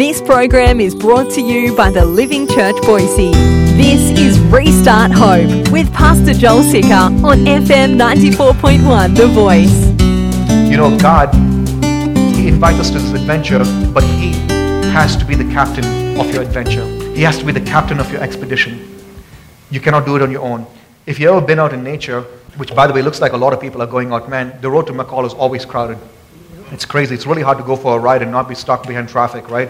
This program is brought to you by the Living Church Boise. This is Restart Hope with Pastor Joel Sicker on FM 94.1 The Voice. You know, God, He invites us to this adventure, but He has to be the captain of your adventure. He has to be the captain of your expedition. You cannot do it on your own. If you've ever been out in nature, which by the way looks like a lot of people are going out, man, the road to McCall is always crowded. It's crazy. It's really hard to go for a ride and not be stuck behind traffic, right?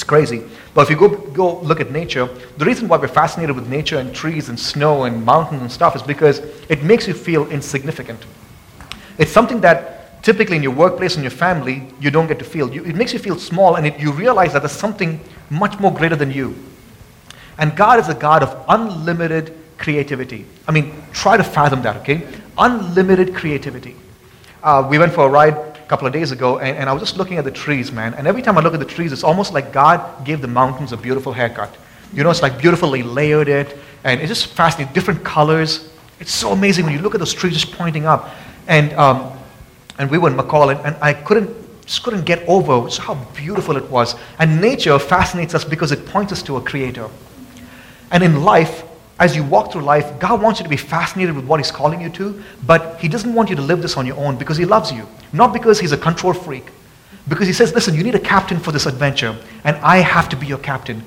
It's crazy. But if you go, go look at nature, the reason why we're fascinated with nature and trees and snow and mountains and stuff is because it makes you feel insignificant. It's something that typically in your workplace and your family, you don't get to feel. You, it makes you feel small and it, you realize that there's something much more greater than you. And God is a God of unlimited creativity. I mean, try to fathom that, okay? Unlimited creativity. Uh, we went for a ride couple of days ago, and, and I was just looking at the trees, man. And every time I look at the trees, it's almost like God gave the mountains a beautiful haircut. You know, it's like beautifully layered it, and it's just fascinating. Different colors. It's so amazing when you look at those trees just pointing up. And, um, and we were in McCall, and, and I couldn't just couldn't get over just how beautiful it was. And nature fascinates us because it points us to a creator. And in life, as you walk through life, God wants you to be fascinated with what He's calling you to, but He doesn't want you to live this on your own because He loves you. Not because He's a control freak. Because He says, listen, you need a captain for this adventure, and I have to be your captain.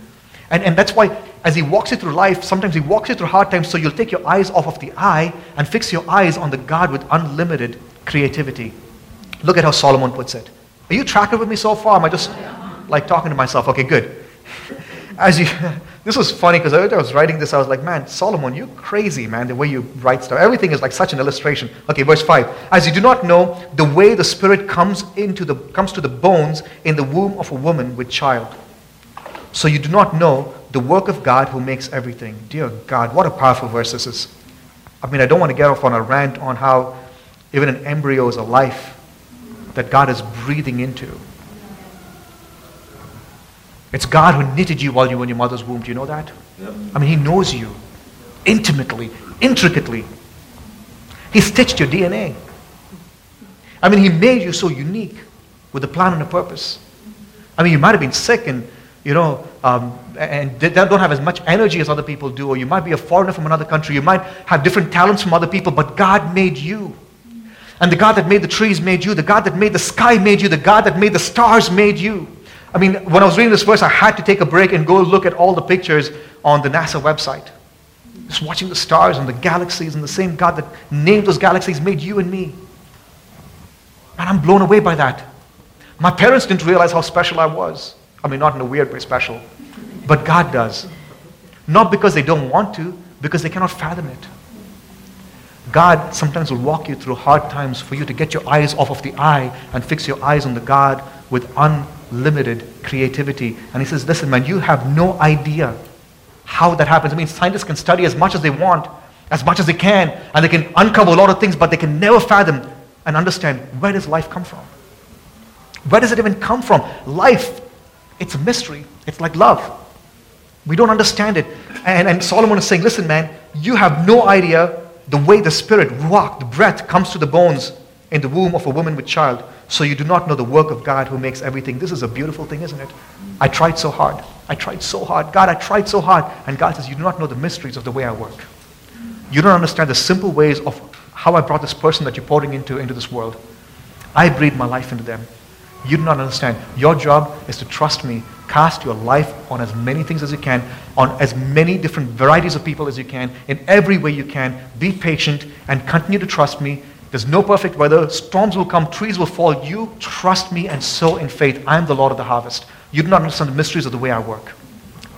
And, and that's why, as He walks you through life, sometimes He walks you through hard times so you'll take your eyes off of the eye and fix your eyes on the God with unlimited creativity. Look at how Solomon puts it. Are you tracking with me so far? Am I just like talking to myself? Okay, good. As you. This was funny because I was writing this, I was like, man, Solomon, you crazy, man, the way you write stuff. Everything is like such an illustration. Okay, verse 5. As you do not know the way the Spirit comes, into the, comes to the bones in the womb of a woman with child. So you do not know the work of God who makes everything. Dear God, what a powerful verse this is. I mean, I don't want to get off on a rant on how even an embryo is a life that God is breathing into. It's God who knitted you while you were in your mother's womb. Do you know that? Yep. I mean, He knows you intimately, intricately. He stitched your DNA. I mean, He made you so unique with a plan and a purpose. I mean, you might have been sick and, you know, um, and don't have as much energy as other people do, or you might be a foreigner from another country. You might have different talents from other people, but God made you. And the God that made the trees made you. The God that made the sky made you. The God that made the stars made you. I mean, when I was reading this verse, I had to take a break and go look at all the pictures on the NASA website. Just watching the stars and the galaxies, and the same God that named those galaxies made you and me. And I'm blown away by that. My parents didn't realize how special I was. I mean, not in a weird way special, but God does. Not because they don't want to, because they cannot fathom it. God sometimes will walk you through hard times for you to get your eyes off of the eye and fix your eyes on the God with un limited creativity. And he says, listen, man, you have no idea how that happens. I mean, scientists can study as much as they want, as much as they can, and they can uncover a lot of things, but they can never fathom and understand where does life come from? Where does it even come from? Life, it's a mystery. It's like love. We don't understand it. And, and Solomon is saying, listen, man, you have no idea the way the spirit, ruach, the breath, comes to the bones in the womb of a woman with child. So you do not know the work of God who makes everything. This is a beautiful thing, isn't it? I tried so hard. I tried so hard. God, I tried so hard. And God says, You do not know the mysteries of the way I work. You don't understand the simple ways of how I brought this person that you're pouring into into this world. I breathed my life into them. You do not understand. Your job is to trust me. Cast your life on as many things as you can, on as many different varieties of people as you can, in every way you can. Be patient and continue to trust me there's no perfect weather. Storms will come, trees will fall. You trust me and sow in faith. I am the Lord of the harvest. You do not understand the mysteries of the way I work.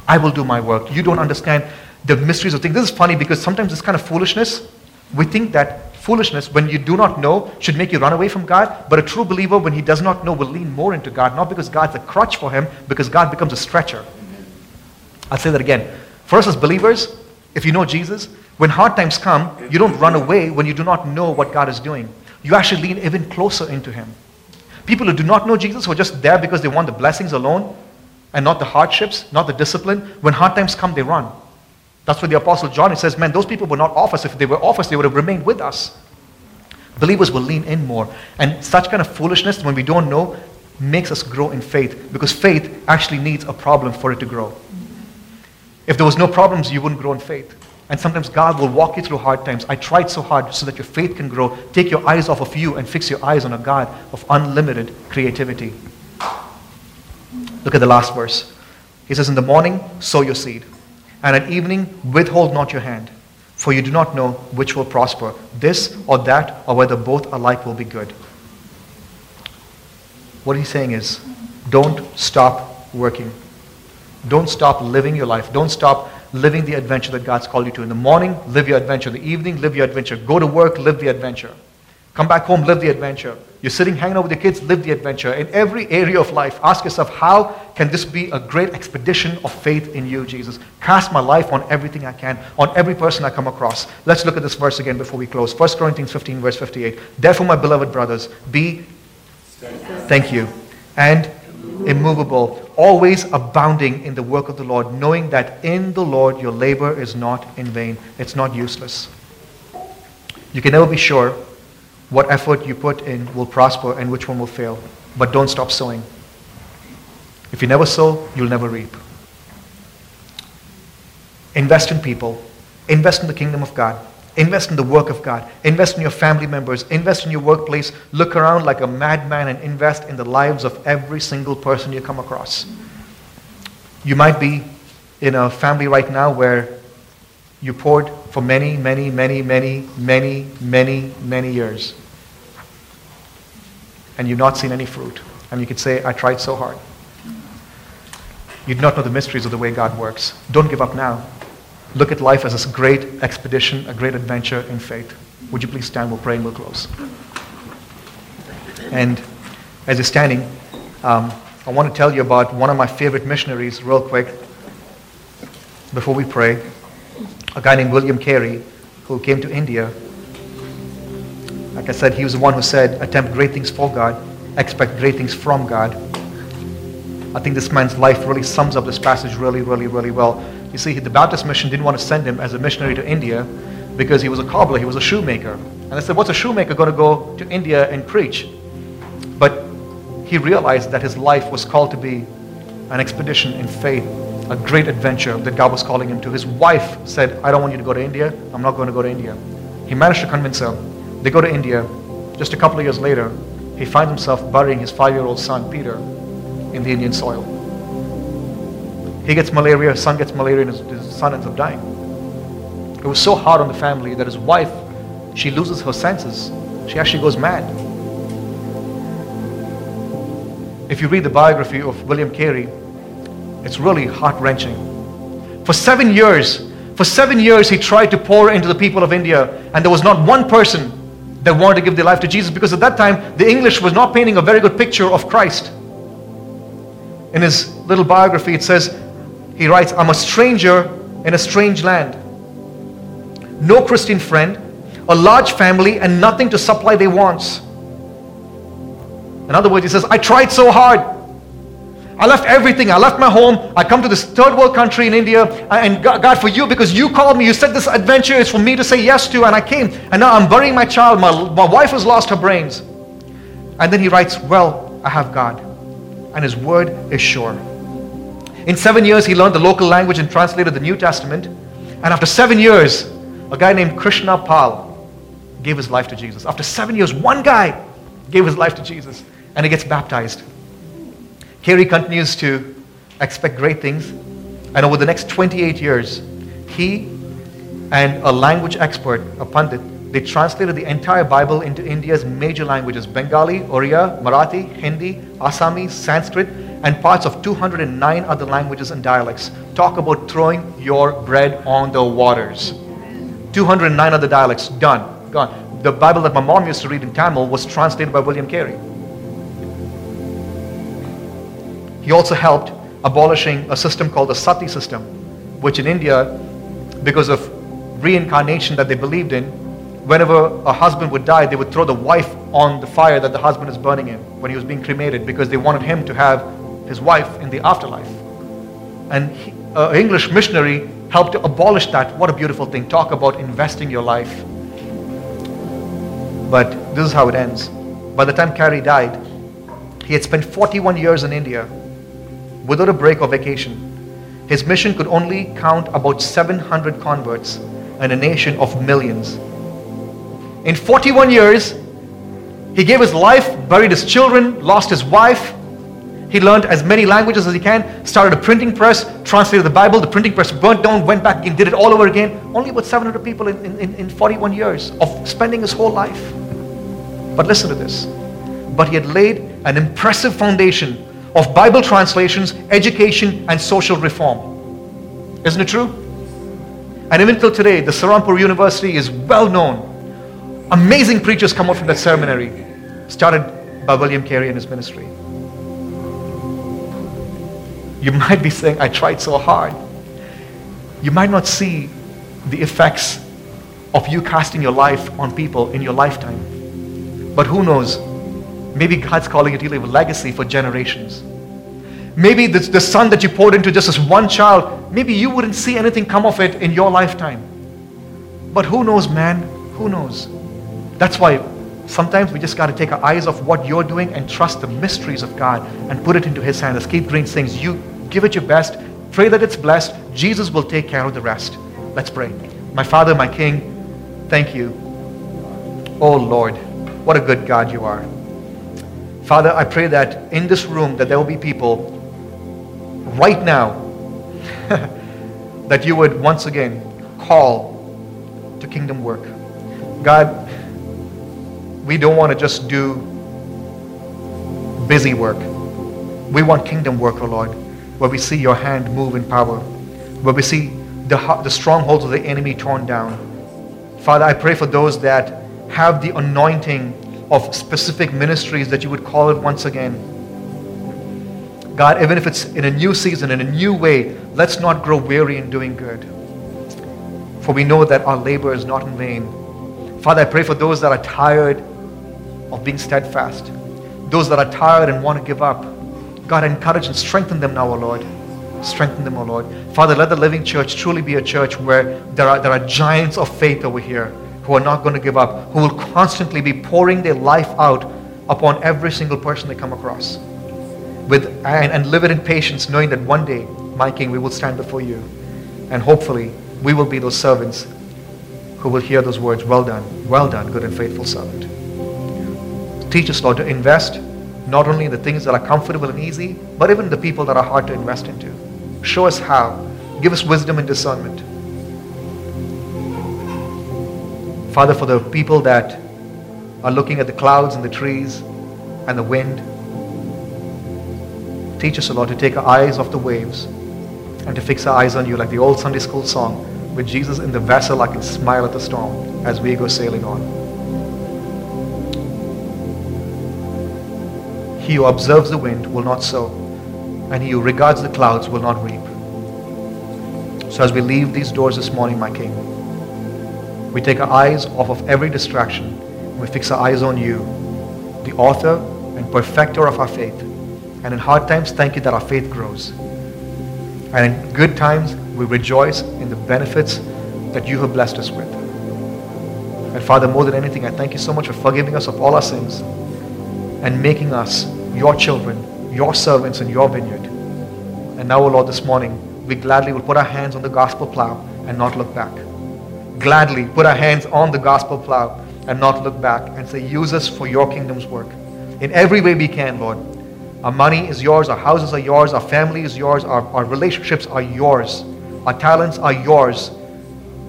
I will do my work. You don't understand the mysteries of things. This is funny because sometimes this kind of foolishness, we think that foolishness, when you do not know, should make you run away from God. But a true believer, when he does not know, will lean more into God, not because God's a crutch for him, because God becomes a stretcher. I'll say that again. For us as believers, if you know Jesus, when hard times come, you don't run away when you do not know what God is doing. You actually lean even closer into Him. People who do not know Jesus, who are just there because they want the blessings alone and not the hardships, not the discipline, when hard times come, they run. That's what the Apostle John says, man, those people were not off us. If they were off us, they would have remained with us. Believers will lean in more. And such kind of foolishness, when we don't know, makes us grow in faith because faith actually needs a problem for it to grow. If there was no problems, you wouldn't grow in faith. And sometimes God will walk you through hard times. I tried so hard so that your faith can grow. Take your eyes off of you and fix your eyes on a God of unlimited creativity. Look at the last verse. He says, In the morning, sow your seed, and at evening, withhold not your hand, for you do not know which will prosper, this or that, or whether both alike will be good. What he's saying is, don't stop working. Don't stop living your life. Don't stop living the adventure that God's called you to. In the morning, live your adventure. In the evening, live your adventure. Go to work, live the adventure. Come back home, live the adventure. You're sitting hanging out with your kids, live the adventure. In every area of life, ask yourself, how can this be a great expedition of faith in you, Jesus? Cast my life on everything I can, on every person I come across. Let's look at this verse again before we close. 1 Corinthians 15, verse 58. Therefore, my beloved brothers, be, thank you, and immovable, always abounding in the work of the Lord, knowing that in the Lord your labor is not in vain. It's not useless. You can never be sure what effort you put in will prosper and which one will fail. But don't stop sowing. If you never sow, you'll never reap. Invest in people. Invest in the kingdom of God. Invest in the work of God. Invest in your family members. Invest in your workplace. Look around like a madman and invest in the lives of every single person you come across. You might be in a family right now where you poured for many, many, many, many, many, many, many years. And you've not seen any fruit. And you could say, I tried so hard. You do not know the mysteries of the way God works. Don't give up now look at life as a great expedition, a great adventure in faith. Would you please stand? We'll pray and we'll close. And as you're standing, um, I want to tell you about one of my favorite missionaries, real quick, before we pray. A guy named William Carey, who came to India. Like I said, he was the one who said, Attempt great things for God, expect great things from God. I think this man's life really sums up this passage really, really, really well. You see, the Baptist mission didn't want to send him as a missionary to India because he was a cobbler, he was a shoemaker. And they said, What's a shoemaker going to go to India and preach? But he realized that his life was called to be an expedition in faith, a great adventure that God was calling him to. His wife said, I don't want you to go to India. I'm not going to go to India. He managed to convince her. They go to India. Just a couple of years later, he finds himself burying his five year old son, Peter, in the Indian soil. He gets malaria, his son gets malaria, and his, his son ends up dying. It was so hard on the family that his wife, she loses her senses. She actually goes mad. If you read the biography of William Carey, it's really heart wrenching. For seven years, for seven years, he tried to pour into the people of India, and there was not one person that wanted to give their life to Jesus because at that time, the English was not painting a very good picture of Christ. In his little biography, it says, he writes, I'm a stranger in a strange land. No Christian friend, a large family, and nothing to supply their wants. In other words, he says, I tried so hard. I left everything. I left my home. I come to this third world country in India. Uh, and God, for you, because you called me, you said this adventure is for me to say yes to. And I came. And now I'm burying my child. My, my wife has lost her brains. And then he writes, Well, I have God. And his word is sure. In seven years, he learned the local language and translated the New Testament. And after seven years, a guy named Krishna Pal gave his life to Jesus. After seven years, one guy gave his life to Jesus and he gets baptized. Carey continues to expect great things. And over the next 28 years, he and a language expert, a pundit, they translated the entire Bible into India's major languages Bengali, Oriya, Marathi, Hindi, Assamese, Sanskrit, and parts of 209 other languages and dialects. Talk about throwing your bread on the waters. 209 other dialects, done, gone. The Bible that my mom used to read in Tamil was translated by William Carey. He also helped abolishing a system called the Sati system, which in India, because of reincarnation that they believed in, whenever a husband would die, they would throw the wife on the fire that the husband is burning in when he was being cremated because they wanted him to have his wife in the afterlife. And an English missionary helped to abolish that. What a beautiful thing. Talk about investing your life. But this is how it ends. By the time Carey died, He had spent 41 years in India without a break or vacation. His mission could only count about 700 converts in a nation of millions. In 41 years, he gave his life, buried his children, lost his wife. He learned as many languages as he can, started a printing press, translated the Bible. The printing press burnt down, went back and did it all over again. Only about 700 people in, in, in 41 years of spending his whole life. But listen to this. But he had laid an impressive foundation of Bible translations, education, and social reform. Isn't it true? And even till today, the Serampore University is well known. Amazing preachers come out from that seminary, started by William Carey and his ministry. You might be saying, I tried so hard. You might not see the effects of you casting your life on people in your lifetime. But who knows? Maybe God's calling you to leave a legacy for generations. Maybe the, the son that you poured into just as one child, maybe you wouldn't see anything come of it in your lifetime. But who knows, man? Who knows? That's why sometimes we just got to take our eyes off what you're doing and trust the mysteries of God and put it into His hands. As Keith Green sings, you give it your best, pray that it's blessed. Jesus will take care of the rest. Let's pray. My Father, my King, thank you. Oh Lord, what a good God you are. Father, I pray that in this room that there will be people right now that you would once again call to kingdom work. God, we don't want to just do busy work. We want kingdom work, O oh Lord, where we see your hand move in power, where we see the, the strongholds of the enemy torn down. Father, I pray for those that have the anointing of specific ministries that you would call it once again. God, even if it's in a new season, in a new way, let's not grow weary in doing good. For we know that our labor is not in vain. Father, I pray for those that are tired of being steadfast, those that are tired and want to give up. God, encourage and strengthen them now, O Lord. Strengthen them, O Lord. Father, let the living church truly be a church where there are, there are giants of faith over here who are not going to give up, who will constantly be pouring their life out upon every single person they come across. With, and, and live it in patience, knowing that one day, my King, we will stand before you. And hopefully, we will be those servants who will hear those words, Well done, well done, good and faithful servant. Teach us, Lord, to invest not only in the things that are comfortable and easy, but even the people that are hard to invest into. Show us how. Give us wisdom and discernment. Father, for the people that are looking at the clouds and the trees and the wind, teach us, Lord, to take our eyes off the waves and to fix our eyes on you like the old Sunday school song, with Jesus in the vessel, I can smile at the storm as we go sailing on. He who observes the wind will not sow, and he who regards the clouds will not reap. So as we leave these doors this morning, my King, we take our eyes off of every distraction. And we fix our eyes on you, the author and perfecter of our faith. And in hard times, thank you that our faith grows. And in good times, we rejoice in the benefits that you have blessed us with. And Father, more than anything, I thank you so much for forgiving us of all our sins and making us your children, your servants in your vineyard. And now, O Lord, this morning, we gladly will put our hands on the gospel plow and not look back gladly put our hands on the gospel plow and not look back and say, use us for your kingdom's work. In every way we can, Lord. Our money is yours, our houses are yours, our family is yours, our, our relationships are yours, our talents are yours,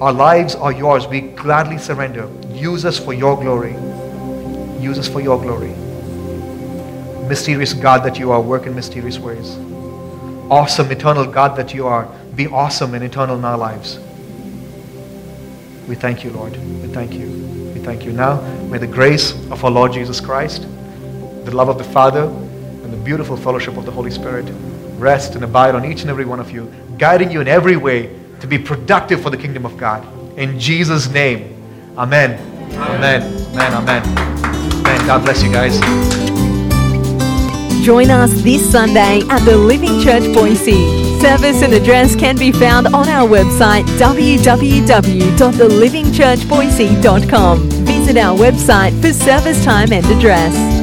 our lives are yours. We gladly surrender. Use us for your glory. Use us for your glory. Mysterious God that you are, work in mysterious ways. Awesome, eternal God that you are, be awesome and eternal in our lives. We thank you, Lord. We thank you. We thank you. Now, may the grace of our Lord Jesus Christ, the love of the Father, and the beautiful fellowship of the Holy Spirit rest and abide on each and every one of you, guiding you in every way to be productive for the kingdom of God. In Jesus' name. Amen. Amen. Amen. Amen. Amen. God bless you guys. Join us this Sunday at the Living Church Boise. Service and address can be found on our website www.thelivingchurchboise.com. Visit our website for service time and address.